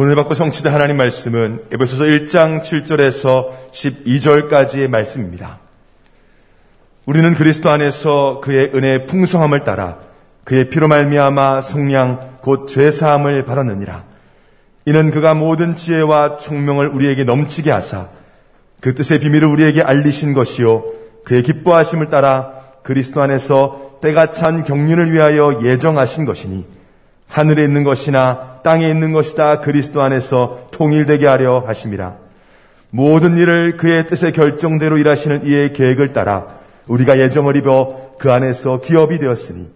오늘 받고 성취된 하나님 말씀은 에베소서 1장 7절에서 12절까지의 말씀입니다. 우리는 그리스도 안에서 그의 은혜의 풍성함을 따라 그의 피로 말미암아 성량 곧 죄 사함을 받았느니라. 이는 그가 모든 지혜와 총명을 우리에게 넘치게 하사 그 뜻의 비밀을 우리에게 알리신 것이요 그의 기뻐하심을 따라 그리스도 안에서 때가 찬 경륜을 위하여 예정하신 것이니 하늘에 있는 것이나 땅에 있는 것이다 그리스도 안에서 통일되게 하려 하심이라. 모든 일을 그의 뜻의 결정대로 일하시는 이의 계획을 따라 우리가 예정을 입어 그 안에서 기업이 되었으니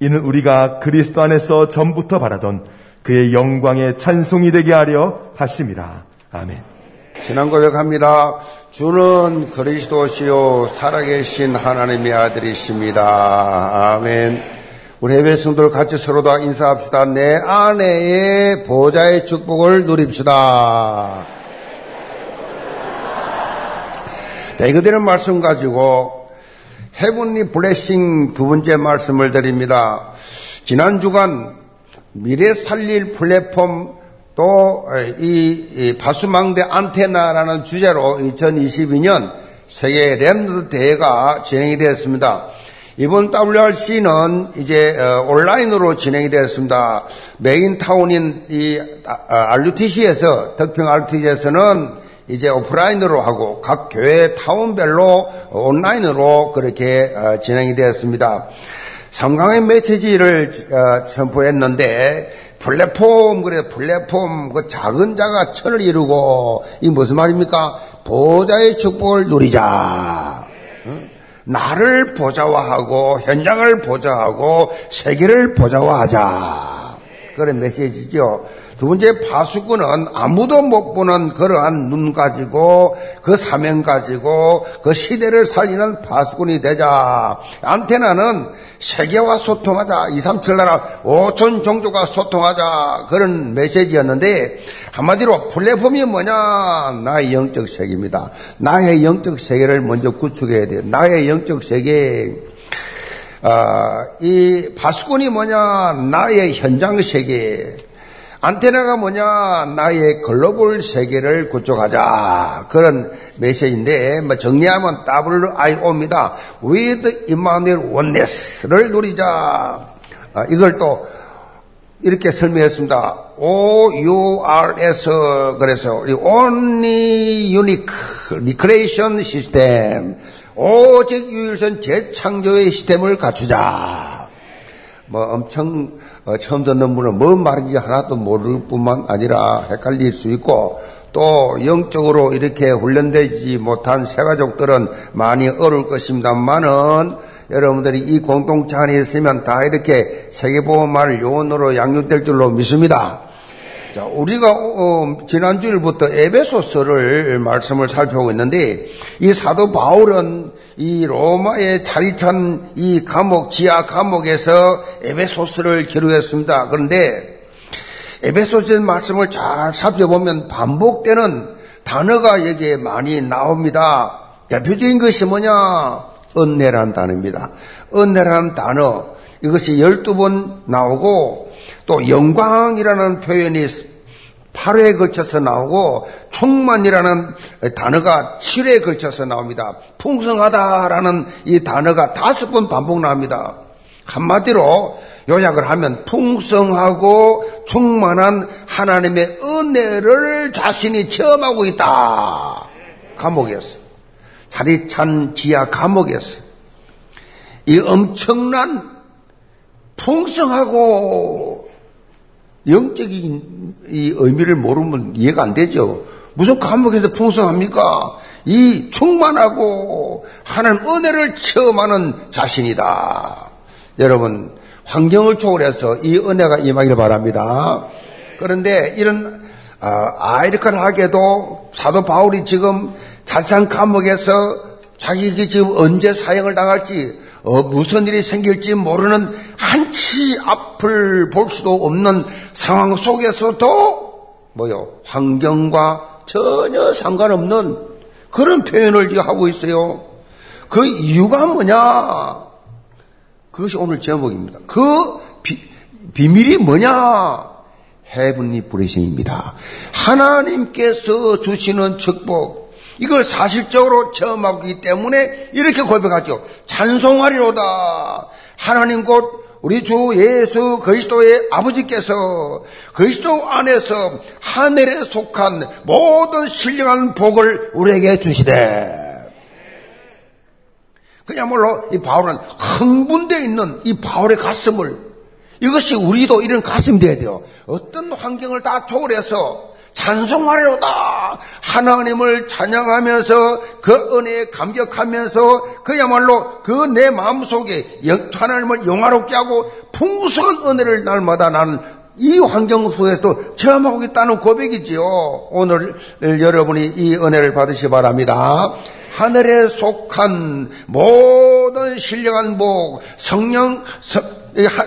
이는 우리가 그리스도 안에서 전부터 바라던 그의 영광의 찬송이 되게 하려 하심이라. 아멘. 지난 고백합니다. 주는 그리스도시요 살아계신 하나님의 아들이십니다. 아멘. 우리 해외 성도들 같이 서로 다 인사합시다. 내 아내의 보좌의 축복을 누립시다. 자, 이거 되는 말씀 가지고 헤븐리 블레싱 두 번째 말씀을 드립니다. 지난 주간 미래 살릴 플랫폼 또이 바수망대 안테나라는 주제로 2022년 세계 램드 대회가 진행이 되었습니다. 이번 WRC는 이제 어, 온라인으로 진행이 되었습니다. 메인 타운인 이 RUTC에서 아, 덕평 RUTC에서는 이제 오프라인으로 하고 각 교회 타운별로 온라인으로 그렇게 어, 진행이 되었습니다. 3강의 메시지를 어, 선포했는데 플랫폼 그래 플랫폼 그 작은 자가 천을 이루고 이 무슨 말입니까? 보좌의 축복을 누리자. 나를 보좌화하고 현장을 보좌하고 세계를 보좌화하자. 그런 메시지죠. 두 번째 파수꾼은 아무도 못 보는 그러한 눈 가지고 그 사명 가지고 그 시대를 살리는 파수꾼이 되자. 안테나는 세계와 소통하자. 2, 3, 7 나라 5천 종족과 소통하자. 그런 메시지였는데 한마디로 플랫폼이 뭐냐? 나의 영적 세계입니다. 나의 영적 세계를 먼저 구축해야 돼요. 나의 영적 세계. 아, 이 파수꾼이 뭐냐? 나의 현장 세계. 안테나가 뭐냐? 나의 글로벌 세계를 구축하자. 그런 메시지인데, 뭐 정리하면 WIO입니다. With Emmanuel Oneness를 누리자. 아, 이걸 또 이렇게 설명했습니다. OURS 그래서 Only Unique Recreation System 오직 유일선 재창조의 시스템을 갖추자. 뭐 엄청 어, 처음 듣는 분은 뭔 말인지 하나도 모를 뿐만 아니라 헷갈릴 수 있고 또 영적으로 이렇게 훈련되지 못한 새가족들은 많이 어려울 것입니다만은 여러분들이 이 공동체 안에 있으면 다 이렇게 세계보험말 요원으로 양육될 줄로 믿습니다. 자, 우리가 어, 지난주일부터 에베소서를 말씀을 살펴보고 있는데 이 사도 바울은 이 로마의 자리찬 이 감옥 지하 감옥에서 에베소서를 기록했습니다. 그런데 에베소서 말씀을 잘 살펴보면 반복되는 단어가 여기에 많이 나옵니다. 대표적인 것이 뭐냐? 은혜란 단어입니다. 은혜란 단어 이것이 12번 나오고 또 영광이라는 표현이 8회에 걸쳐서 나오고 충만이라는 단어가 7회에 걸쳐서 나옵니다. 풍성하다라는 이 단어가 다섯 번 반복 나옵니다. 한마디로 요약을 하면 풍성하고 충만한 하나님의 은혜를 자신이 체험하고 있다. 감옥에서. 자리 찬 지하 감옥에서. 이 엄청난 풍성하고 영적인 이 의미를 모르면 이해가 안 되죠. 무슨 감옥에서 풍성합니까? 이 충만하고 하나님 은혜를 체험하는 자신이다. 여러분, 환경을 초월해서 이 은혜가 임하기를 바랍니다. 그런데 이런 아, 아이러크하게도 사도 바울이 지금 자산 감옥에서 자기가 지금 언제 사형을 당할지 어, 무슨 일이 생길지 모르는 한치 앞을 볼 수도 없는 상황 속에서도 뭐요 환경과 전혀 상관없는 그런 표현을 하고 있어요. 그 이유가 뭐냐? 그것이 오늘 제목입니다. 그 비, 비밀이 뭐냐? 헤븐리 브레싱입니다. 하나님께서 주시는 축복, 이걸 사실적으로 체험하기 때문에 이렇게 고백하죠. 찬송하리로다. 하나님 곧 우리 주 예수 그리스도의 아버지께서 그리스도 안에서 하늘에 속한 모든 신령한 복을 우리에게 주시되 그야말로 이 바울은 흥분되어 있는 이 바울의 가슴을 이것이 우리도 이런 가슴이 돼야 돼요. 어떤 환경을 다 초월해서 찬송하려다 하나님을 찬양하면서 그 은혜에 감격하면서 그야말로 그 내 마음속에 하나님을 영화롭게 하고 풍성한 은혜를 날마다 나는 이 환경 속에서도 체험하고 있다는 고백이지요. 오늘 여러분이 이 은혜를 받으시 기 바랍니다. 하늘에 속한 모든 신령한 복, 성령, 성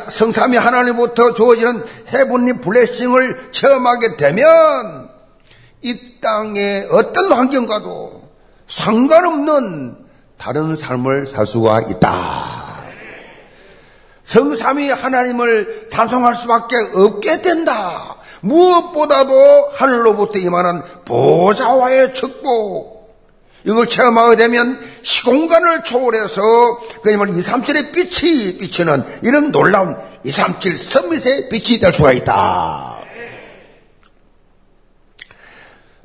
삼이 하나님부터 주어지는 해분리 블레싱을 체험하게 되면 이 땅의 어떤 환경과도 상관없는 다른 삶을 살 수가 있다. 성삼이 하나님을 찬송할 수밖에 없게 된다. 무엇보다도 하늘로부터 임하는 보좌와의 축복, 이걸 체험하게 되면 시공간을 초월해서 그야말로 2, 3, 7의 빛이 비치는 이런 놀라운 2, 3, 7 서밋의 빛이 될 수가 있다.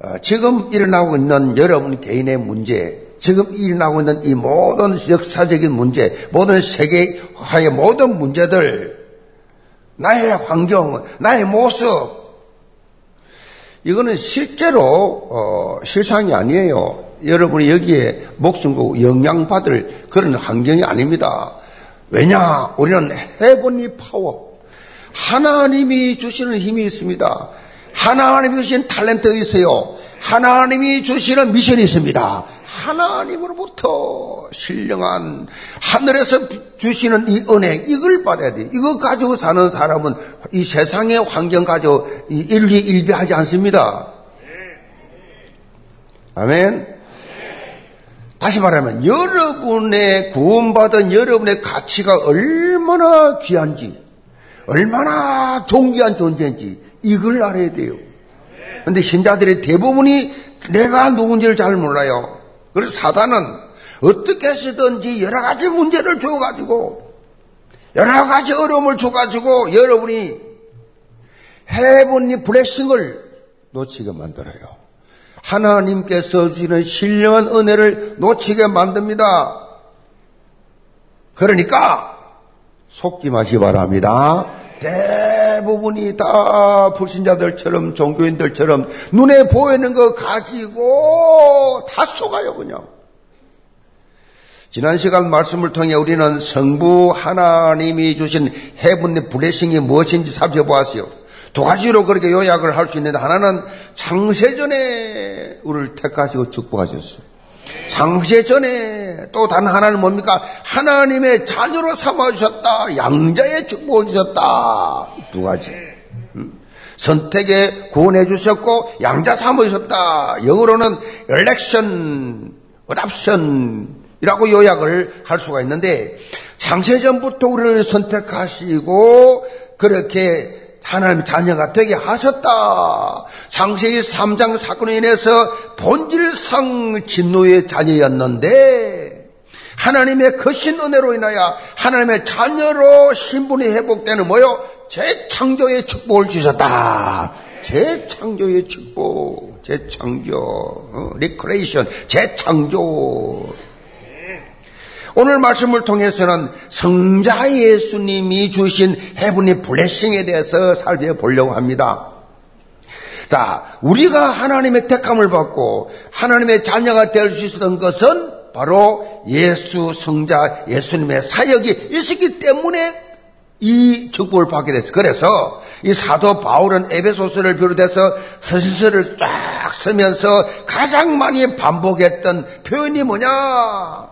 어, 지금 일어나고 있는 여러분 개인의 문제, 지금 일어나고 있는 이 모든 역사적인 문제, 모든 세계화의 모든 문제들, 나의 환경, 나의 모습, 이거는 실제로 어, 실상이 아니에요. 여러분이 여기에 목숨 걸고 영향받을 그런 환경이 아닙니다. 왜냐? 우리는 해본이 파워. 하나님이 주시는 힘이 있습니다. 하나님이 주신 탤런트 있어요. 하나님이 주시는 미션이 있습니다. 하나님으로부터 신령한 하늘에서 주시는 이 은혜 이걸 받아야 돼. 이거 가지고 사는 사람은 이 세상의 환경 가지고 일희일비하지 않습니다. 아멘. 다시 말하면 여러분의 구원받은 여러분의 가치가 얼마나 귀한지, 얼마나 존귀한 존재인지 이걸 알아야 돼요. 근데 신자들의 대부분이 내가 누군지를 잘 몰라요. 그래서 사단은 어떻게 해서든지 여러 가지 문제를 줘가지고, 여러 가지 어려움을 줘가지고 여러분이 해본니 블레싱을 놓치게 만들어요. 하나님께서 주시는 신령한 은혜를 놓치게 만듭니다. 그러니까 속지 마시 기 바랍니다. 대부분이 다 불신자들처럼 종교인들처럼 눈에 보이는 거 가지고 다 속아요 그냥. 지난 시간 말씀을 통해 우리는 성부 하나님이 주신 해분의 블레싱이 무엇인지 살펴보았어요. 두 가지로 그렇게 요약을 할 수 있는데 하나는 창세전에 우리를 택하시고 축복하셨어요. 창세전에 또 단 하나는 뭡니까? 하나님의 자녀로 삼아주셨다. 양자의 축복을 주셨다. 두 가지. 음. 선택에 구원해 주셨고 양자 삼으셨다. 영어로는 election, adoption이라고 요약을 할 수가 있는데 창세전부터 우리를 선택하시고 그렇게 하나님 자녀가 되게 하셨다. 창세기 3장 사건에 인해서 본질상 진노의 자녀였는데 하나님의 거신 은혜로 인하여 하나님의 자녀로 신분이 회복되는 뭐요? 재창조의 축복을 주셨다. 재창조의 축복, 재창조, 어, re-creation, 재창조. 오늘 말씀을 통해서는 성자 예수님이 주신 Heavenly Blessing에 대해서 살펴보려고 합니다. 자, 우리가 하나님의 택함을 받고 하나님의 자녀가 될 수 있었던 것은 바로 예수 성자 예수님의 사역이 있었기 때문에 이 축복을 받게 됐어요. 그래서 이 사도 바울은 에베소서를 비롯해서 서신서를 쫙 쓰면서 가장 많이 반복했던 표현이 뭐냐?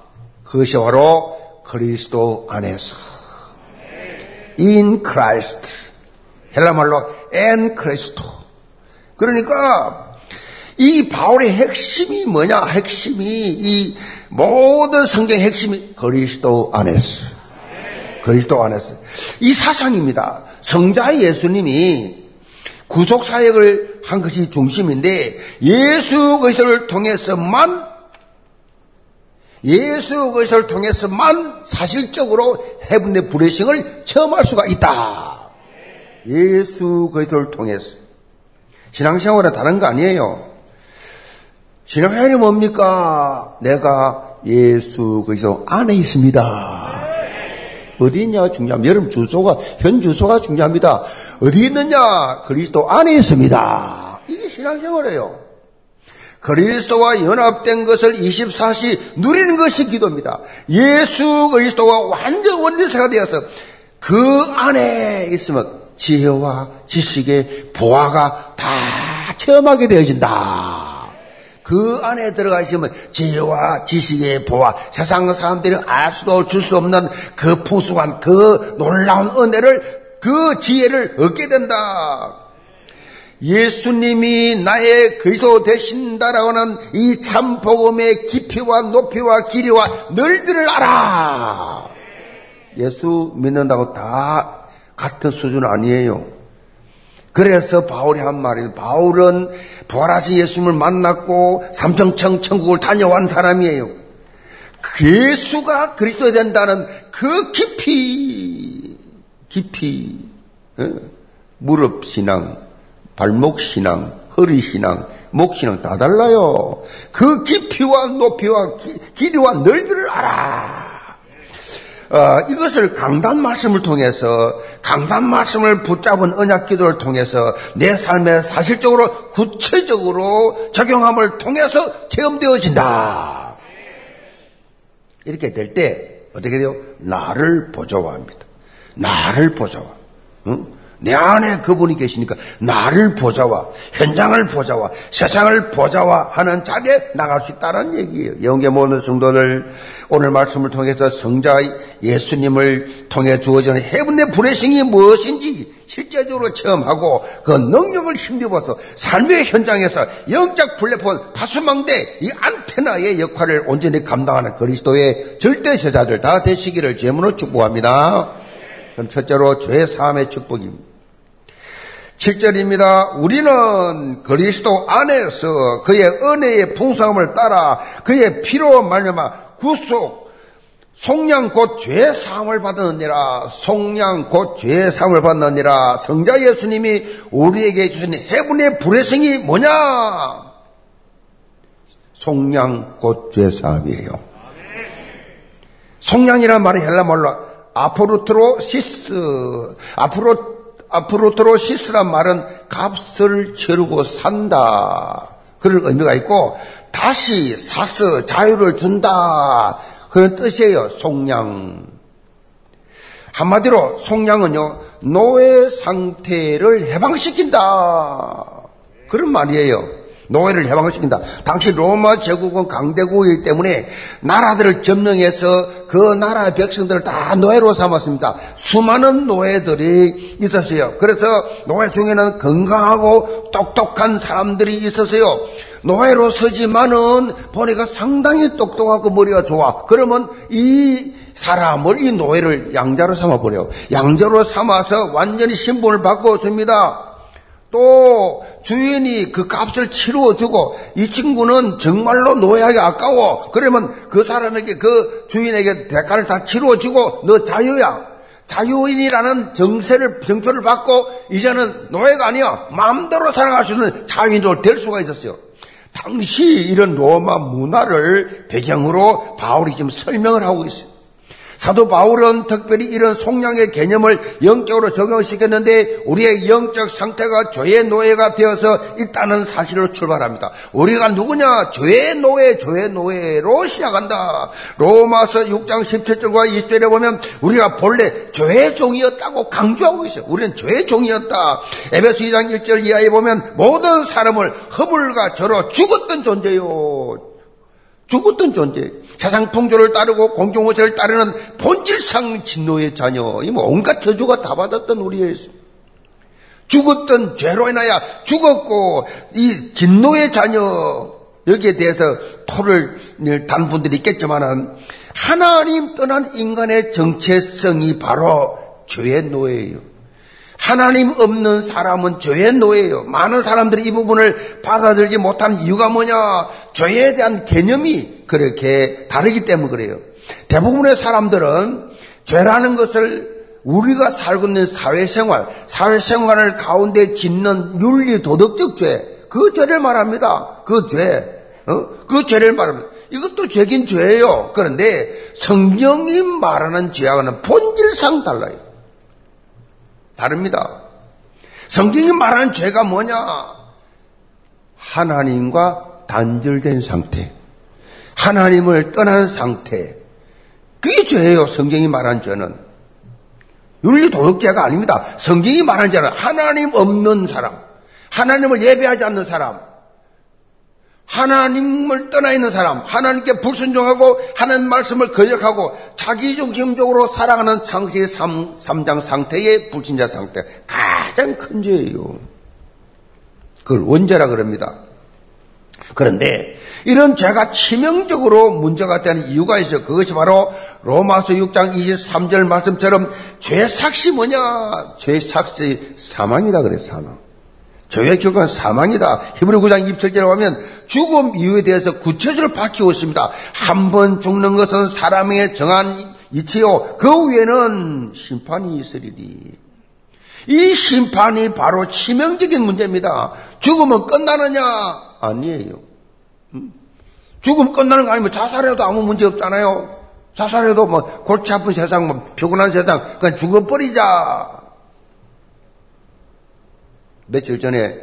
그것이 바로 그리스도 안에서. In Christ. 헬라말로 en Cristo 그러니까 이 바울의 핵심이 뭐냐? 핵심이 이 모든 성경의 핵심이 그리스도 안에서. 그리스도 안에서. 이 사상입니다. 성자 예수님이 구속 사역을 한 것이 중심인데 예수 그리스도를 통해서만 예수 그리스도를 통해서만 사실적으로 해븐의 브레싱을 체험할 수가 있다. 예수 그리스도를 통해서 신앙생활은 다른 거 아니에요. 신앙생활이 뭡니까? 내가 예수 그리스도 안에 있습니다. 어디 있냐 중요합니다. 여러분 주소가 현 주소가 중요합니다. 어디 있느냐 그리스도 안에 있습니다. 이게 신앙생활이에요. 그리스도와 연합된 것을 24시 누리는 것이 기도입니다. 예수 그리스도와 완전 원리세가 되어서 그 안에 있으면 지혜와 지식의 보화가 다 체험하게 되어진다. 그 안에 들어가 있으면 지혜와 지식의 보화, 세상 사람들이 알 수도 줄 수 없는 그 풍성한 그 놀라운 은혜를 그 지혜를 얻게 된다. 예수님이 나의 그리스도 되신다라고 하는 이 참 복음의 깊이와 높이와 길이와 넓이를 알아. 예수 믿는다고 다 같은 수준 아니에요. 그래서 바울이 한 말이에요. 바울은 부활하신 예수님을 만났고 삼성청 천국을 다녀온 사람이에요. 예수가 그리스도에 된다는 그 깊이, 깊이, 어? 무릎 신앙, 발목 신앙, 허리 신앙, 목 신앙 다 달라요. 그 깊이와 높이와 기, 길이와 넓이를 알아. 어, 이것을 강단 말씀을 통해서 강단 말씀을 붙잡은 언약 기도를 통해서 내 삶에 사실적으로 구체적으로 적용함을 통해서 체험되어진다. 이렇게 될 때 어떻게 돼요? 나를 보조합니다. 나를 보조와. 응? 내 안에 그분이 계시니까 나를 보자와 현장을 보자와 세상을 보자와 하는 자리에 나갈 수 있다는 얘기예요. 영계 모든 성도들 오늘 말씀을 통해서 성자 예수님을 통해 주어지는 해븐의 브레싱이 무엇인지 실제적으로 체험하고 그 능력을 힘입어서 삶의 현장에서 영적 플랫폼 파수망대 이 안테나의 역할을 온전히 감당하는 그리스도의 절대 제자들 다 되시기를 제문으로 축복합니다. 그럼 첫째로 죄 사함의 축복입니다. 7절입니다. 우리는 그리스도 안에서 그의 은혜의 풍성함을 따라 그의 피로 말미암아 구속 속량 곧 죄 사함을 받았느니라 속량 곧 죄 사함을 받느니라. 성자 예수님이 우리에게 주신 해분의 불의성이 뭐냐? 속량 곧 죄 사함이에요. 속량이란 말이 헬라 말로 아포르트로 시스 아포르 아프로트로시스란 말은 값을 치르고 산다. 그런 의미가 있고 다시 사스 자유를 준다. 그런 뜻이에요. 속량. 한마디로 속량은요 노예 상태를 해방시킨다. 그런 말이에요. 노예를 해방시킨다. 당시 로마 제국은 강대국이기 때문에 나라들을 점령해서 그 나라의 백성들을 다 노예로 삼았습니다. 수많은 노예들이 있었어요. 그래서 노예 중에는 건강하고 똑똑한 사람들이 있었어요. 노예로 서지만은 보니까 상당히 똑똑하고 머리가 좋아. 그러면 이 사람을 이 노예를 양자로 삼아버려. 양자로 삼아서 완전히 신분을 바꿔줍니다. 또 주인이 그 값을 치루어주고 이 친구는 정말로 노예하기 아까워. 그러면 그 사람에게 그 주인에게 대가를 다 치루어주고 너 자유야. 자유인이라는 정세를 정표를 받고 이제는 노예가 아니야. 마음대로 살아갈 수 있는 자유인으로 될 수가 있었어요. 당시 이런 로마 문화를 배경으로 바울이 지금 설명을 하고 있어요. 사도 바울은 특별히 이런 속량의 개념을 영적으로 적용시켰는데 우리의 영적 상태가 죄의 노예가 되어서 있다는 사실로 출발합니다. 우리가 누구냐? 죄의 노예, 죄의 노예로 시작한다. 로마서 6장 17절과 20절에 보면 우리가 본래 죄의 종이었다고 강조하고 있어요. 우리는 죄의 종이었다. 에베소 2장 1절 이하에 보면 모든 사람을 허물과 저로 죽었던 존재요. 죽었던 존재. 세상 풍조를 따르고 공경호세를 따르는 본질상 진노의 자녀. 이뭐 온갖 저주가 다 받았던 우리의 죽었던 죄로 인하여 죽었고 이 진노의 자녀 여기에 대해서 토를 단 분들이 있겠지만은 하나님 떠난 인간의 정체성이 바로 죄의 노예예요. 하나님 없는 사람은 죄의 노예예요. 많은 사람들이 이 부분을 받아들이지 못하는 이유가 뭐냐? 죄에 대한 개념이 그렇게 다르기 때문에 그래요. 대부분의 사람들은 죄라는 것을 우리가 살고 있는 사회생활, 사회생활을 가운데 짓는 윤리 도덕적 죄, 그 죄를 말합니다. 그 죄, 어? 그 죄를 말합니다. 이것도 죄긴 죄예요. 그런데 성경이 말하는 죄하고는 본질상 달라요. 다릅니다. 성경이 말하는 죄가 뭐냐? 하나님과 단절된 상태. 하나님을 떠난 상태. 그게 죄예요. 성경이 말하는 죄는. 윤리 도덕죄가 아닙니다. 성경이 말하는 죄는 하나님 없는 사람. 하나님을 예배하지 않는 사람. 하나님을 떠나 있는 사람, 하나님께 불순종하고 하나님 말씀을 거역하고 자기 중심적으로 살아가는 창세의 3, 3장 상태의 불신자 상태. 가장 큰 죄예요. 그걸 원죄라 그럽니다. 그런데 이런 죄가 치명적으로 문제가 되는 이유가 있어요. 그것이 바로 로마서 6장 23절 말씀처럼 죄 삭시 뭐냐? 죄 삭시 사망이다 그랬어, 사망. 죄의 결과는 사망이다. 히브리 9장 27절에 보면 죽음 이유에 대해서 구체적으로 밝히고 있습니다. 한 번 죽는 것은 사람에게 정한 이치요. 그 위에는 심판이 있으리니. 이 심판이 바로 치명적인 문제입니다. 죽으면 끝나느냐? 아니에요. 음? 죽으면 끝나는 거 아니면 자살해도 아무 문제 없잖아요. 자살해도 뭐 골치 아픈 세상, 뭐 피곤한 세상, 그냥 죽어버리자. 며칠 전에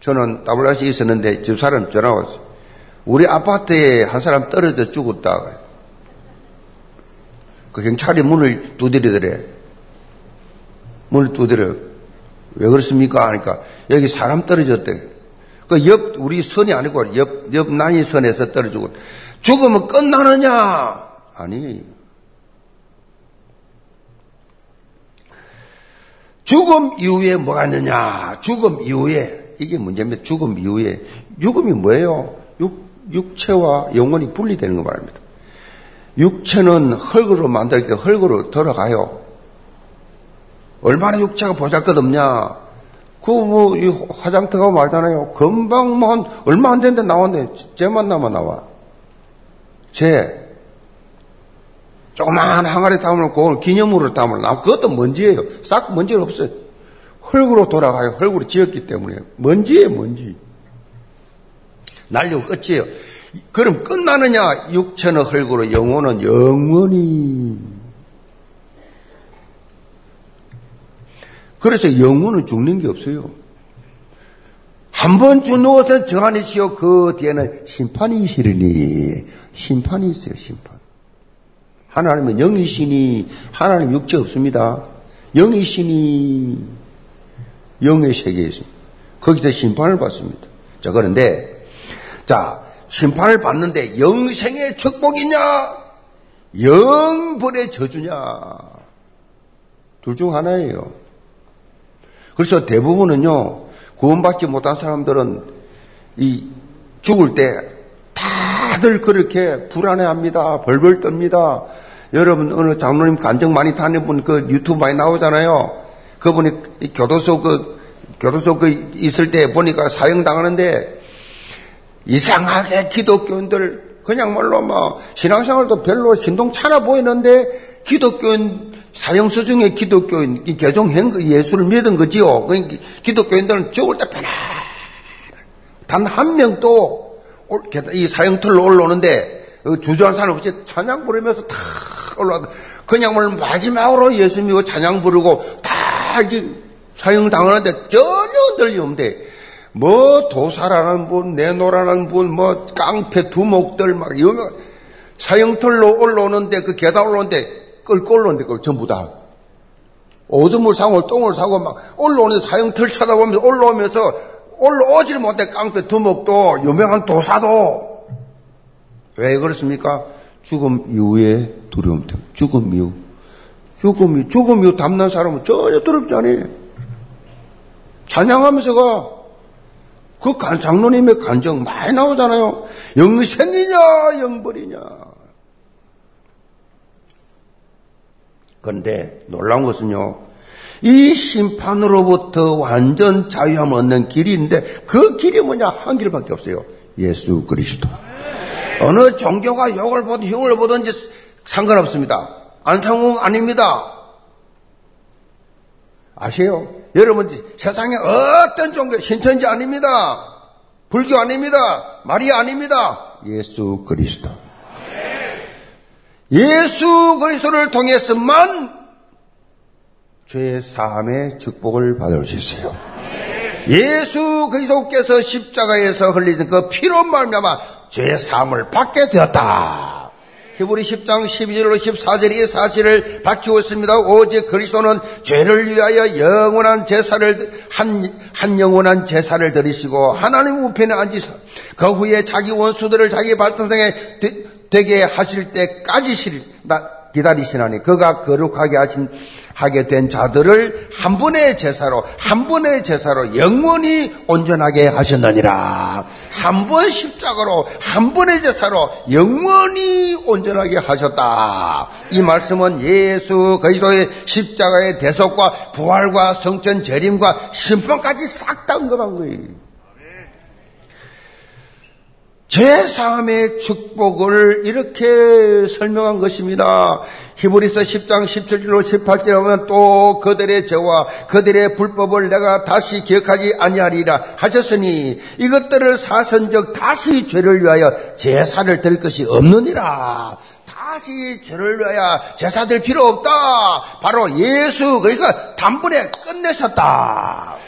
저는 WRC에 있었는데 집 사람 전화 왔어요. 우리 아파트에 한 사람 떨어져 죽었다. 그 경찰이 문을 두드리더래. 문을 두드려. 왜 그렇습니까? 하니까 여기 사람 떨어졌대. 그 옆, 우리 선이 아니고 옆, 옆 난이 선에서 떨어지고 죽으면 끝나느냐? 아니. 죽음 이후에 뭐가 있느냐? 죽음 이후에 이게 문제입니다. 죽음 이후에 죽음이 뭐예요? 육, 육체와 영혼이 분리되는 거 말입니다. 육체는 흙으로 만들기 흙으로 돌아가요. 얼마나 육체가 보잘것없냐? 그뭐 화장 터 가고 말잖아요. 금방 뭐한 얼마 안 됐는데 나왔네. 쟤만 남아 나와. 쟤 조그마한 항아리 담으면 그걸 기념으로 담으면 나 그것도 먼지예요. 싹 먼지는 없어요. 흙으로 돌아가요. 흙으로 지었기 때문에. 먼지예요, 먼지. 날리고 끝이에요. 그럼 끝나느냐? 육체는 흙으로, 영혼은 영원히. 그래서 영혼은 죽는 게 없어요. 한 번 죽는 정한이시오. 그 뒤에는 심판이 있으리니. 심판이 있어요, 심판. 하나님은 영이시니 하나님 육체 없습니다. 영이시니 영의 세계에 있습니다. 거기서 심판을 받습니다. 자, 그런데 자, 심판을 받는데 영생의 축복이냐? 영벌의 저주냐? 둘 중 하나예요. 그래서 대부분은요, 구원받지 못한 사람들은 이 죽을 때 다들 그렇게 불안해합니다. 벌벌 떱니다. 여러분 어느 장로님 간증 많이 분그 유튜브 많이 나오잖아요. 그분이 교도소 그 교도소 그 있을 때 보니까 사형 당하는데 이상하게 기독교인들 그냥 말로 뭐 신앙생활도 별로 신동차나 보이는데 기독교인 사형수 중에 기독교인 개종한 예수를 믿은 거지요. 그 기독교인들은 죽을 때 편안. 단한 명도 이 사형틀로 올라오는데 그 주저한 사람 없이 찬양 부르면서 탁 올라가. 그냥 뭘 마지막으로 예수 믿고 찬양 부르고 다 이제 사형 당하는데 전혀 흔들림 없는데 뭐 도사라는 분, 내노라는 분, 뭐 깡패 두목들 막 유명 사형틀로 올라오는데 그 계단 올라오는데 끌고 올라오는데 그걸 전부 다 오줌을 사고 똥을 사고 막 올라오는데 사형틀 쳐다보면서 올라오면서 올라오지를 못해 깡패 두목도 유명한 도사도 왜 그렇습니까? 죽음 이후에 두려움 때문에. 죽음 이후. 죽음 이후. 죽음 이후 담난 사람은 전혀 두렵지 않아요. 찬양하면서가 그 장로님의 간정 많이 나오잖아요. 영생이냐, 영벌이냐. 그런데 놀라운 것은요. 이 심판으로부터 완전 자유함을 얻는 있는데 그 길이 뭐냐? 한 길밖에 없어요. 예수 그리스도. 어느 종교가 욕을 보든 흉을 보든지 상관없습니다. 안상웅 아닙니다. 아세요? 여러분 세상에 어떤 종교 신천지 아닙니다. 불교 아닙니다. 마리아 아닙니다. 예수 그리스도. 예수 그리스도를 통해서만 죄 사함의 축복을 받을 수 있어요. 예수 그리스도께서 십자가에서 흘리는 그 피로 말미암아 죄 사함을 받게 되었다. 히브리 10장 12절로 14절이 이 사실을 밝히고 있습니다. 오직 그리스도는 죄를 위하여 영원한 제사를 한, 한 영원한 제사를 드리시고 하나님 우편에 앉으사 그 후에 자기 원수들을 자기 발등상에 되게 하실 때까지 기다리시나니 그가 거룩하게 하신 하게 된 자들을 한 분의 제사로 한 분의 제사로 영원히 온전하게 하셨느니라. 한 번 십자가로 한 번의 제사로 영원히 온전하게 하셨다. 이 말씀은 예수 그리스도의 십자가의 대속과 부활과 성전 재림과 심판까지 싹 다 언급한 거예요. 제사함의 축복을 이렇게 설명한 것입니다. 히브리서 10장 17절로 18절에 보면 또 그들의 죄와 그들의 불법을 내가 다시 기억하지 아니하리라 하셨으니 이것들을 사선적 다시 죄를 위하여 제사를 드릴 것이 없느니라. 다시 죄를 위하여 제사 들 필요 없다. 바로 예수 그러니까 단번에 끝내셨다.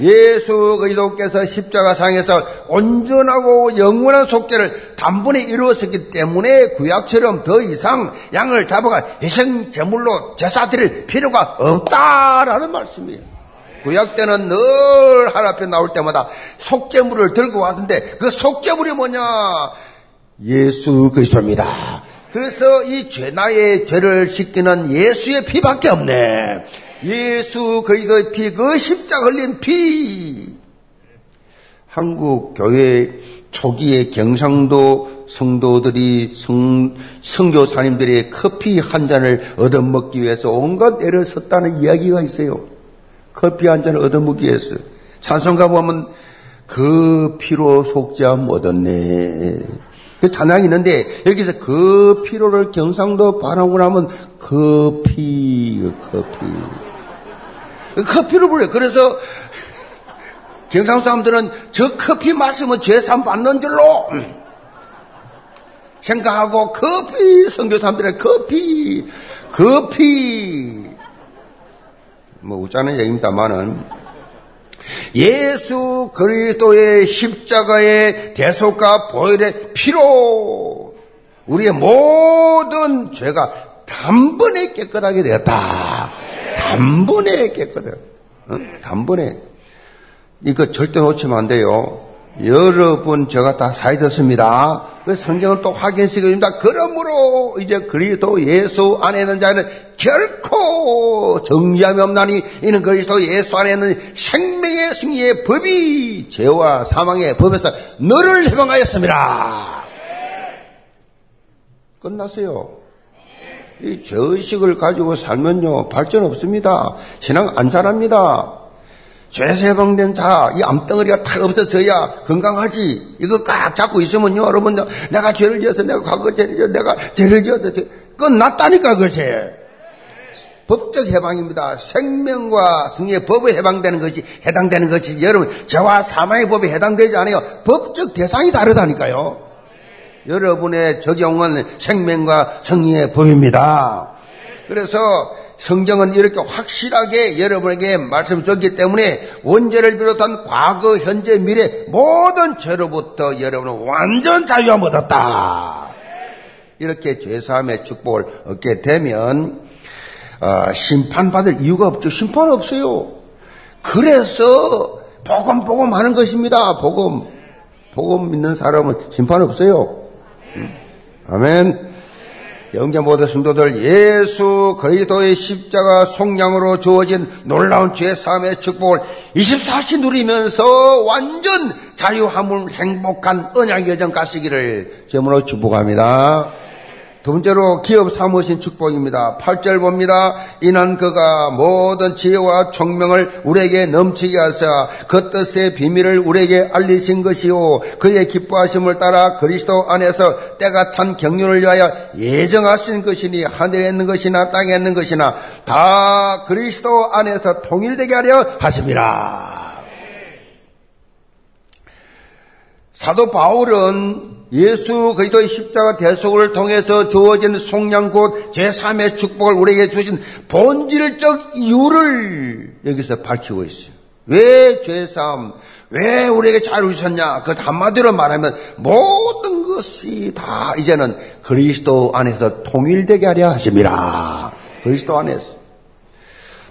예수 그리스도께서 십자가상에서 온전하고 영원한 속죄를 단번에 이루었기 때문에 구약처럼 더 이상 양을 잡아가 희생 제물로 제사 드릴 필요가 없다라는 말씀이에요. 구약 때는 늘 하나 앞에 나올 때마다 속죄물을 들고 왔는데 그 속죄물이 뭐냐? 예수 그리스도입니다. 그래서 이 죄나의 죄를 씻기는 예수의 피밖에 없네. 예수 그리스도의 피, 그 십자가 흘린 피. 한국 교회 초기에 경상도 성도들이 성, 성교사님들의 커피 한 잔을 얻어먹기 위해서 온갖 애를 썼다는 이야기가 있어요. 커피 한 잔을 얻어먹기 위해서. 찬송가 보면 그 피로 속죄함 얻었네. 그 찬양이 있는데 여기서 그 피로를 경상도 바라고 나면 그 피, 그 커피. 커피를 불려. 그래서 경상 사람들은 저 커피 마시면 죄산 받는 줄로 생각하고 커피 성교 사람들은 커피 커피 뭐 웃자는 얘기입니다만은 예수 그리스도의 십자가의 대속과 보혈의 피로 우리의 모든 죄가 단번에 깨끗하게 되었다. 단번에 깨끗해요. 어? 단번에. 이거 절대 놓치면 안 돼요. 여러분 제가 다 사이졌습니다. 그 성경은 또 확인시켜 줍니다. 그러므로 이제 그리스도 예수 안에 있는 자는 결코 정죄함이 없나니 이는 그리스도 예수 안에 있는 생명의 승리의 법이 죄와 사망의 법에서 너를 해방하였습니다. 끝났어요. 이 죄의식을 가지고 살면요, 발전 없습니다. 신앙 안 자랍니다. 죄에서 해방된 자, 이 암덩어리가 탁 없어져야 건강하지. 이거 꽉 잡고 있으면요, 여러분, 내가 죄를 지어서, 내가 과거 죄를 지어서, 내가 죄를 지어서, 끝났다니까, 그것이. 법적 해방입니다. 생명과 승리의 법에 해방되는 것이, 해당되는 것이, 여러분, 죄와 사망의 법에 해당되지 않아요. 법적 대상이 다르다니까요. 여러분의 적용은 생명과 성의의 법입니다. 그래서 성경은 이렇게 확실하게 여러분에게 말씀 줬기 때문에 원죄를 비롯한 과거, 현재, 미래 모든 죄로부터 여러분은 완전 자유함 얻었다. 이렇게 죄사함의 축복을 얻게 되면 어, 심판받을 이유가 없죠. 심판 없어요. 그래서 복음 복음 하는 것입니다. 복음 복음 믿는 사람은 심판 없어요. 아멘. 영계 모든 성도들 예수 그리스도의 십자가 속량으로 주어진 놀라운 죄 사함의 축복을 24시 누리면서 완전 자유함을 행복한 언약 여정 가시기를 제으로 축복합니다. 두 번째로 기업 사무신 축복입니다. 8절 봅니다. 이는 그가 모든 지혜와 총명을 우리에게 넘치게 하사 그 뜻의 비밀을 우리에게 알리신 것이요 그의 기뻐하심을 따라 그리스도 안에서 때가 찬 경륜을 위하여 예정하신 것이니 하늘에 있는 것이나 땅에 있는 것이나 다 그리스도 안에서 통일되게 하려 하십니다. 사도 바울은 예수 그리스도의 십자가 대속을 통해서 주어진 속량 곧 제3의 축복을 우리에게 주신 본질적 이유를 여기서 밝히고 있어요. 왜 죄사함, 왜 우리에게 자유를 주셨냐? 그 한마디로 말하면 모든 것이 다 이제는 그리스도 안에서 통일되게 하려 하십니다. 그리스도 안에서.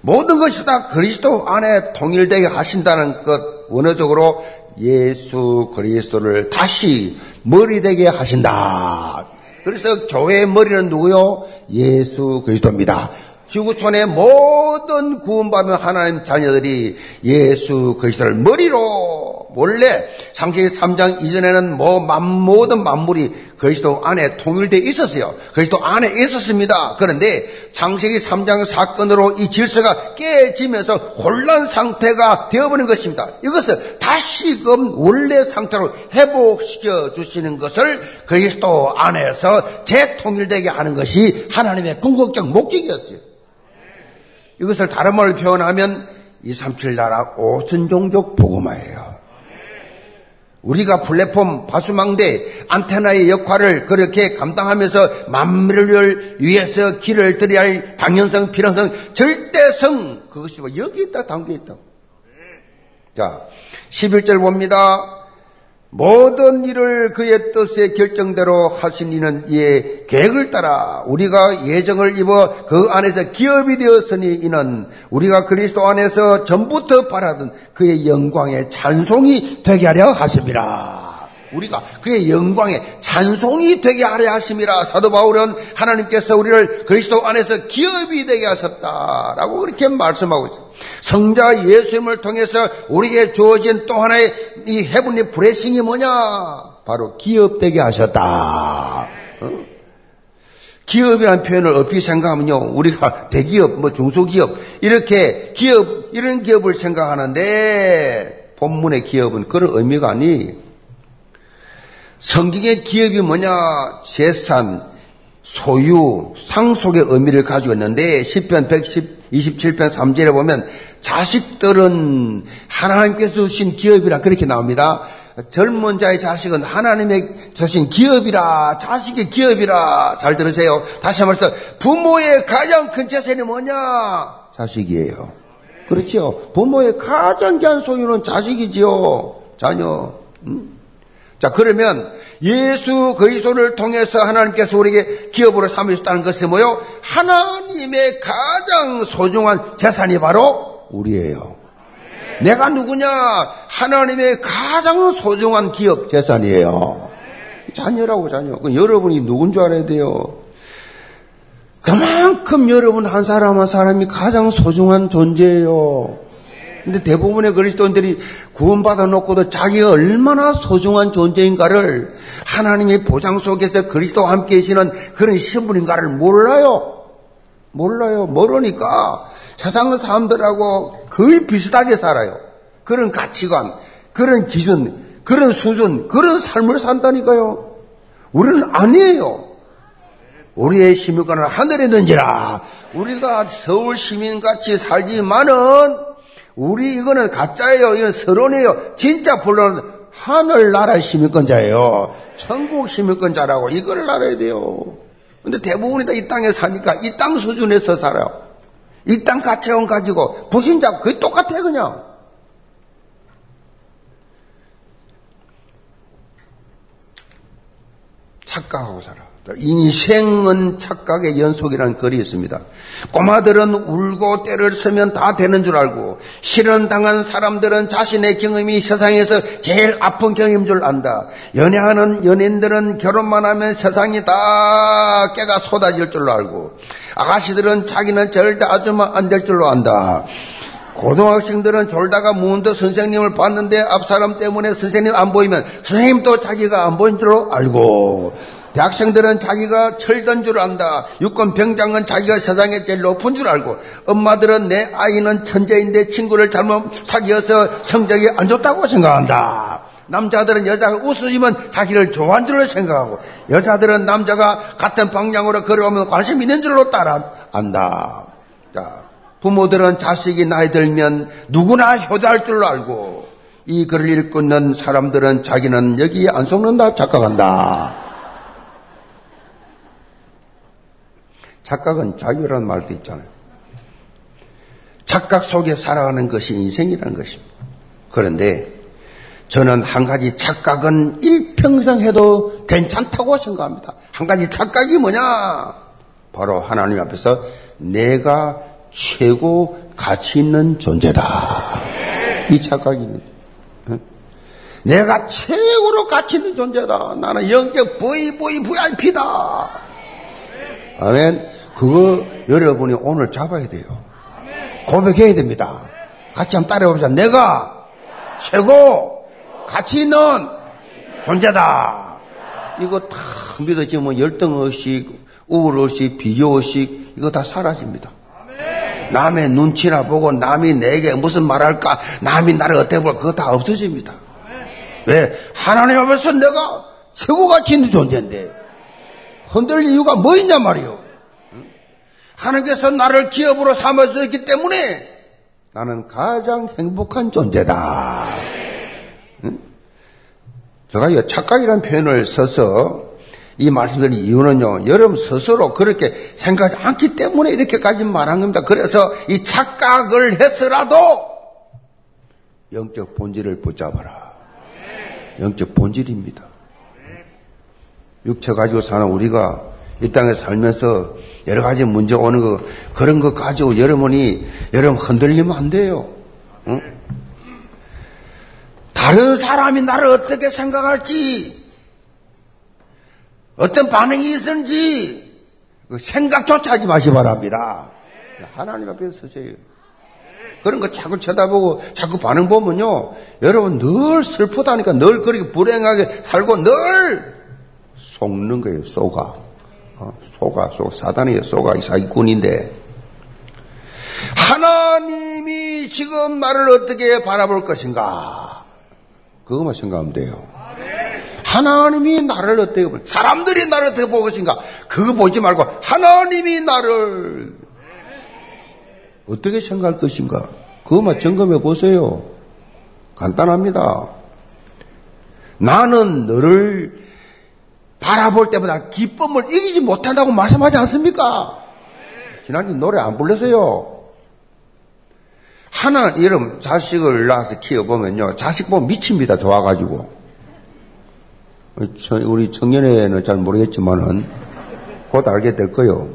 모든 것이 다 그리스도 안에 통일되게 하신다는 것 원어적으로 예수 그리스도를 다시 머리 되게 하신다. 그래서 교회의 머리는 누구요? 예수 그리스도입니다. 지구촌의 모든 구원받은 하나님 자녀들이 예수 그리스도를 머리로 원래 창세기 3장 이전에는 뭐 모든 만물이 그리스도 안에 통일되어 있었어요. 그리스도 안에 있었습니다. 그런데 창세기 3장 사건으로 이 질서가 깨지면서 혼란 상태가 되어버린 것입니다. 이것을 다시금 원래 상태로 회복시켜 주시는 것을 그리스도 안에서 재통일되게 하는 것이 하나님의 궁극적 목적이었어요. 이것을 다른 말로 표현하면 237 나라 오순 종족 복음화예요. 우리가 플랫폼 바수망대 안테나의 역할을 그렇게 감당하면서 만물을 위해서 길을 들여야 할 당연성, 필요성, 절대성 그것이 뭐 여기 있다 담겨 있다. 자, 11절 봅니다. 모든 일을 그의 뜻의 결정대로 하신 이는 이의 계획을 따라 우리가 예정을 입어 그 안에서 기업이 되었으니 이는 우리가 그리스도 안에서 전부터 바라던 그의 영광의 찬송이 되게 하려 하십니다. 우리가 그의 영광의 찬송이 되게 하려 하심이라 사도 바울은 하나님께서 우리를 그리스도 안에서 기업이 되게 하셨다라고 그렇게 말씀하고 있습니다. 성자 예수님을 통해서 우리에게 주어진 또 하나의 이 해븐리 브레싱이 뭐냐? 바로 기업되게 하셨다. 어? 기업이라는 표현을 어떻게 생각하면요. 우리가 대기업, 뭐 중소기업, 이렇게 기업, 이런 기업을 생각하는데, 본문의 기업은 그런 의미가 아니. 성경의 기업이 뭐냐? 재산, 소유, 상속의 의미를 가지고 있는데 10편 127편 3절에 보면 자식들은 하나님께서 주신 기업이라 그렇게 나옵니다. 젊은 자의 자식은 하나님의 주신 기업이라 자식의 기업이라 잘 들으세요. 다시 한번 말씀 부모의 가장 큰 재산이 뭐냐? 자식이에요. 그렇죠. 부모의 가장 귀한 소유는 자식이지요. 자녀. 음? 자, 그러면 예수 그리스도를 통해서 하나님께서 우리에게 기업으로 삼으셨다는 것은 뭐요? 하나님의 가장 소중한 재산이 바로 우리예요. 내가 누구냐? 하나님의 가장 소중한 기업 재산이에요. 자녀라고 자녀. 그 여러분이 누군 줄 알아야 돼요. 그만큼 여러분 한 사람 한 사람이 가장 소중한 존재예요. 근데 대부분의 그리스도인들이 구원받아 놓고도 자기가 얼마나 소중한 존재인가를 하나님의 보장 속에서 그리스도와 함께 계시는 그런 신분인가를 몰라요. 몰라요. 모르니까 세상 사람들하고 거의 비슷하게 살아요. 그런 가치관, 그런 기준, 그런 수준, 그런 삶을 산다니까요. 우리는 아니에요. 우리의 시민권은 하늘에 있는지라. 우리가 서울 시민같이 살지만은 우리 이거는 가짜예요. 이건 서론이에요. 진짜 본론은 하늘나라 시민권자예요. 천국 시민권자라고 이걸 알아야 돼요. 근데 대부분이 다 이 땅에 사니까 이 땅 수준에서 살아요. 이 땅 가치관 가지고 불신자 거의 똑같아 그냥. 착각하고 살아. 인생은 착각의 연속이라는 글이 있습니다. 꼬마들은 울고 때를 쓰면 다 되는 줄 알고 실현 당한 사람들은 자신의 경험이 세상에서 제일 아픈 경험인 줄 안다. 연애하는 연인들은 결혼만 하면 세상이 다 깨가 쏟아질 줄로 알고 아가씨들은 자기는 절대 아줌마 안 될 줄로 안다. 고등학생들은 졸다가 문도 선생님을 봤는데 앞 사람 때문에 선생님 안 보이면 선생님도 자기가 안 보인 줄로 알고 대학생들은 자기가 철든 줄 안다. 육군 병장은 자기가 세상에 제일 높은 줄 알고 엄마들은 내 아이는 천재인데 친구를 잘못 사귀어서 성적이 안 좋다고 생각한다. 남자들은 여자가 웃으면 자기를 좋아한 줄로 생각하고 여자들은 남자가 같은 방향으로 걸어오면 관심 있는 줄로 따라 안다. 자, 부모들은 자식이 나이 들면 누구나 효도할 줄로 알고 이 글을 읽고 있는 사람들은 자기는 여기에 안 속는다 착각한다. 착각은 자유라는 말도 있잖아요. 착각 속에 살아가는 것이 인생이라는 것입니다. 그런데 저는 한 가지 착각은 일평생 해도 괜찮다고 생각합니다. 한 가지 착각이 뭐냐? 바로 하나님 앞에서 내가 최고 가치 있는 존재다. 이 착각입니다. 내가 최고로 가치 있는 존재다. 나는 영적 VV VIP다. 아멘. 그거 여러분이 오늘 잡아야 돼요. 고백해야 됩니다. 같이 한번 따라해보자. 내가 최고 가치 있는 존재다. 이거 다 믿어지면 열등의식, 우울의식, 비교의식, 이거 다 사라집니다. 남의 눈치나 보고 남이 내게 무슨 말할까, 남이 나를 어떻게 볼까, 그거 다 없어집니다. 왜? 하나님 앞에서 내가 최고 가치 있는 존재인데, 흔들릴 이유가 뭐 있냐 말이요. 하나님께서 나를 기업으로 삼아주셨기 때문에 나는 가장 행복한 존재다. 제가 이 착각이라는 표현을 써서 이 말씀드린 이유는요, 여러분 스스로 그렇게 생각하지 않기 때문에 이렇게까지 말한 겁니다. 그래서 이 착각을 했으라도 영적 본질을 붙잡아라. 영적 본질입니다. 육체 가지고 사는 우리가 이 땅에 살면서 여러 가지 문제 오는 거, 그런 거 가지고 여러분이, 여러분 흔들리면 안 돼요. 응? 다른 사람이 나를 어떻게 생각할지, 어떤 반응이 있는지, 그 생각조차 하지 마시 바랍니다. 하나님 앞에 서세요. 그런 거 자꾸 쳐다보고 자꾸 반응 보면요. 여러분 늘 슬프다니까 늘 그렇게 불행하게 살고 늘 속는 거예요, 속아. 어, 속아, 속, 사단이에요, 속아, 이 사기꾼인데. 하나님이 지금 나를 어떻게 바라볼 것인가? 그것만 생각하면 돼요. 하나님이 나를 어떻게 볼, 사람들이 나를 어떻게 볼 것인가? 그거 보지 말고, 하나님이 나를 어떻게 생각할 것인가? 그것만 점검해 보세요. 간단합니다. 나는 너를 바라볼 때보다 기쁨을 이기지 못한다고 말씀하지 않습니까? 지난주 노래 안 불렀어요. 하나, 이름, 자식을 낳아서 키워보면요. 자식 보면 미칩니다. 좋아가지고. 우리 청년회는 잘 모르겠지만은, 곧 알게 될 거예요.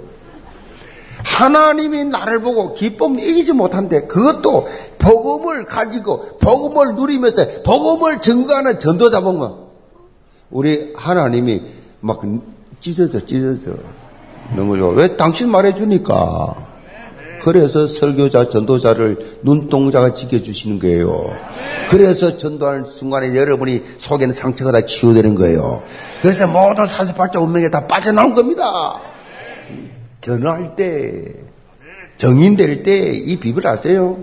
하나님이 나를 보고 기쁨을 이기지 못한데, 그것도 복음을 가지고, 복음을 누리면서, 복음을 증거하는 전도자 보면, 우리 하나님이 막 찢어져, 찢어져. 너무 좋아. 왜 당신 말해주니까. 그래서 설교자, 전도자를 눈동자가 지켜주시는 거예요. 그래서 전도하는 순간에 여러분이 속에 는 상처가 다 치유되는 거예요. 그래서 모든 사주팔자 운명에 다 빠져나온 겁니다. 전화할 때, 정인 될 때 이 비밀 아세요?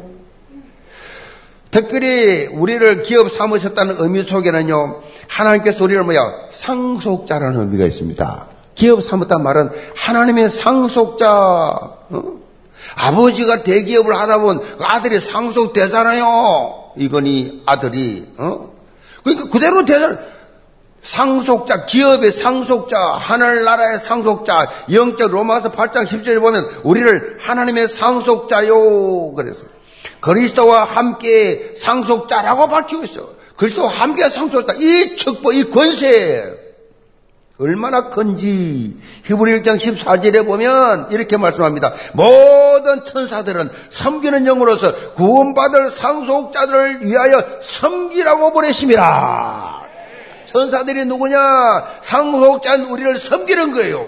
특별히 우리를 기업 삼으셨다는 의미 속에는요, 하나님께서 우리를 뭐야, 상속자라는 의미가 있습니다. 기업 삼았단 말은 하나님의 상속자, 어? 아버지가 대기업을 하다 보면 그 아들이 상속되잖아요. 이건이 아들이, 어? 그러니까 그대로 되잖아. 상속자, 기업의 상속자, 하늘나라의 상속자, 영적 로마서 8장 10절에 보면 우리를 하나님의 상속자요. 그래서 그리스도와 함께 상속자라고 밝히고 있어. 그리스도와 함께 상속자. 이 축복, 이 권세. 얼마나 큰지 히브리 1장 14절에 보면 이렇게 말씀합니다. 모든 천사들은 섬기는 영으로서 구원받을 상속자들을 위하여 섬기라고 보내십니다. 천사들이 누구냐? 상속자는 우리를 섬기는 거예요.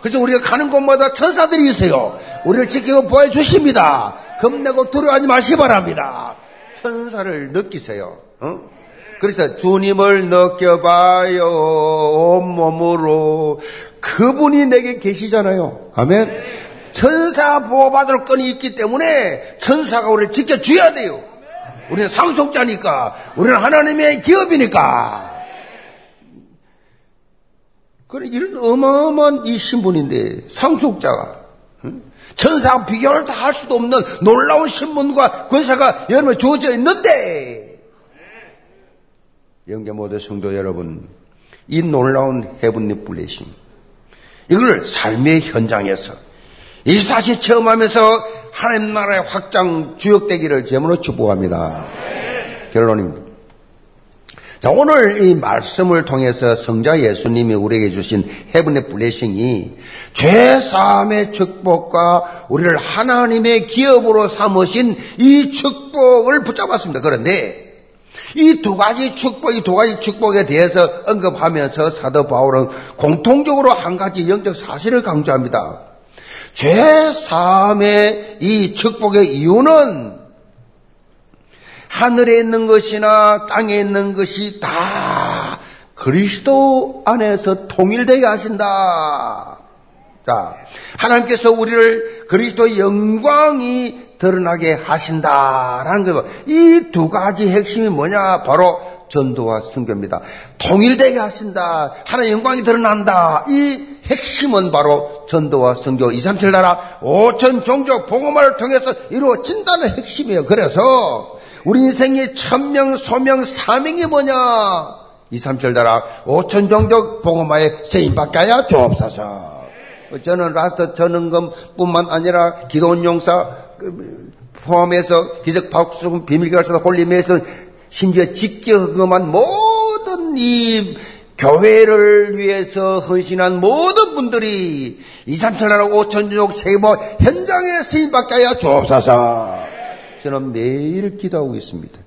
그래서 우리가 가는 곳마다 천사들이 있어요. 우리를 지키고 보여 주십니다. 겁내고 두려워하지 마시 기 바랍니다. 천사를 느끼세요. 어? 그래서 주님을 느껴봐요. 온몸으로. 그분이 내게 계시잖아요. 아멘. 천사 보호받을 건이 있기 때문에 천사가 우리를 지켜줘야 돼요. 우리는 상속자니까. 우리는 하나님의 기업이니까. 그래, 이런 어마어마한 이 신분인데, 상속자가. 천사와 비교를 다 할 수도 없는 놀라운 신분과 권세가 여러분에 주어져 있는데, 영계 모든 성도 여러분, 이 놀라운 헤븐리 블레싱, 이걸 삶의 현장에서 24시 체험하면서 하나님 나라의 확장 주역되기를 제문으로 축복합니다. 결론입니다. 자, 오늘 이 말씀을 통해서 성자 예수님이 우리에게 주신 헤븐의 블레싱이 죄사함의 축복과 우리를 하나님의 기업으로 삼으신 이 축복을 붙잡았습니다. 그런데 이 두 가지 축복, 이 두 가지 축복에 대해서 언급하면서 사도 바울은 공통적으로 한 가지 영적 사실을 강조합니다. 죄사함의 이 축복의 이유는 하늘에 있는 것이나 땅에 있는 것이 다 그리스도 안에서 통일되게 하신다. 자, 하나님께서 우리를 그리스도 영광이 드러나게 하신다라는 거. 이두 가지 핵심이 뭐냐? 바로 전도와 선교입니다. 통일되게 하신다. 하나님 영광이 드러난다. 이 핵심은 바로 전도와 선교 2, 3, 7 나라 5천 종족 복음화를 통해서 이루어진다는 핵심이에요. 그래서 우리 인생의 천명, 소명, 사명이 뭐냐? 2, 3, 7 나라 5천 종족 복음화에 세임받게 하여 주옵소서. 저는 라스트 전능검뿐만 아니라 기도원 용사 그, 포함해서 기적 박수금 비밀결사 홀리메에서 심지어 직격금한 모든 이 교회를 위해서 헌신한 모든 분들이 2, 3, 7 나라 5천 종족 세모 현장에 쓰임 받게 하여 주옵소서. 저는 매일 기도하고 있습니다.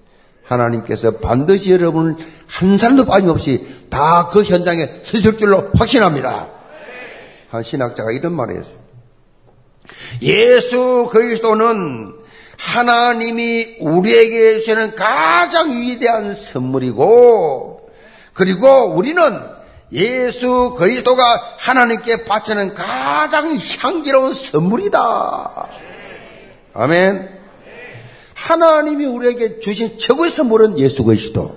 하나님께서 반드시 여러분을 한 사람도 빠짐없이 다 그 현장에 서실 줄로 확신합니다. 한 신학자가 이런 말을 했어요. 예수 그리스도는 하나님이 우리에게 주시는 가장 위대한 선물이고, 그리고 우리는 예수 그리스도가 하나님께 바치는 가장 향기로운 선물이다. 아멘. 하나님이 우리에게 주신 최고의 선물은 예수 그리스도.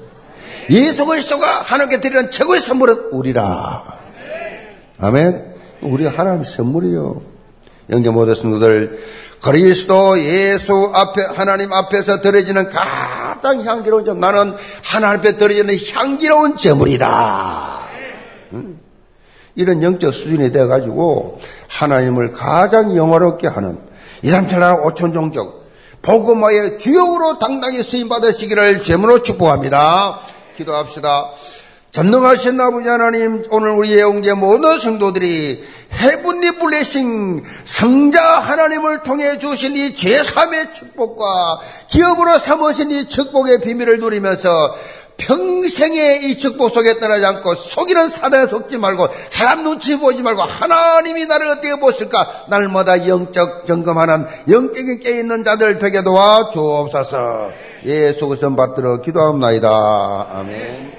예수 그리스도가 하나님께 드리는 최고의 선물은 우리라. 아멘. 우리 하나님 선물이요. 영계 모든 성도들 그리스도 예수 앞에 하나님 앞에서 드려지는 가장 향기로운 점 나는 하나님 앞에 드려지는 향기로운 제물이다. 응? 이런 영적 수준이 되어 가지고 하나님을 가장 영화롭게 하는 이삼천나라 오천 종족 복음화의 주역으로 당당히 쓰임 받으시기를 제물로 축복합니다. 기도합시다. 전능하신 아버지 하나님, 오늘 우리 영계 모든 성도들이 해분리 블레싱 성자 하나님을 통해 주신 이 제3의 축복과 기업으로 삼으신 이 축복의 비밀을 누리면서 평생에 이 축복 속에 떠나지 않고 속이는 사단에 속지 말고 사람 눈치 보지 말고 하나님이 나를 어떻게 보실까? 날마다 영적 점검하는 영적인 깨있는 자들 되게 도와 주옵소서. 예수 그리스도 받들어 기도합나이다. 아멘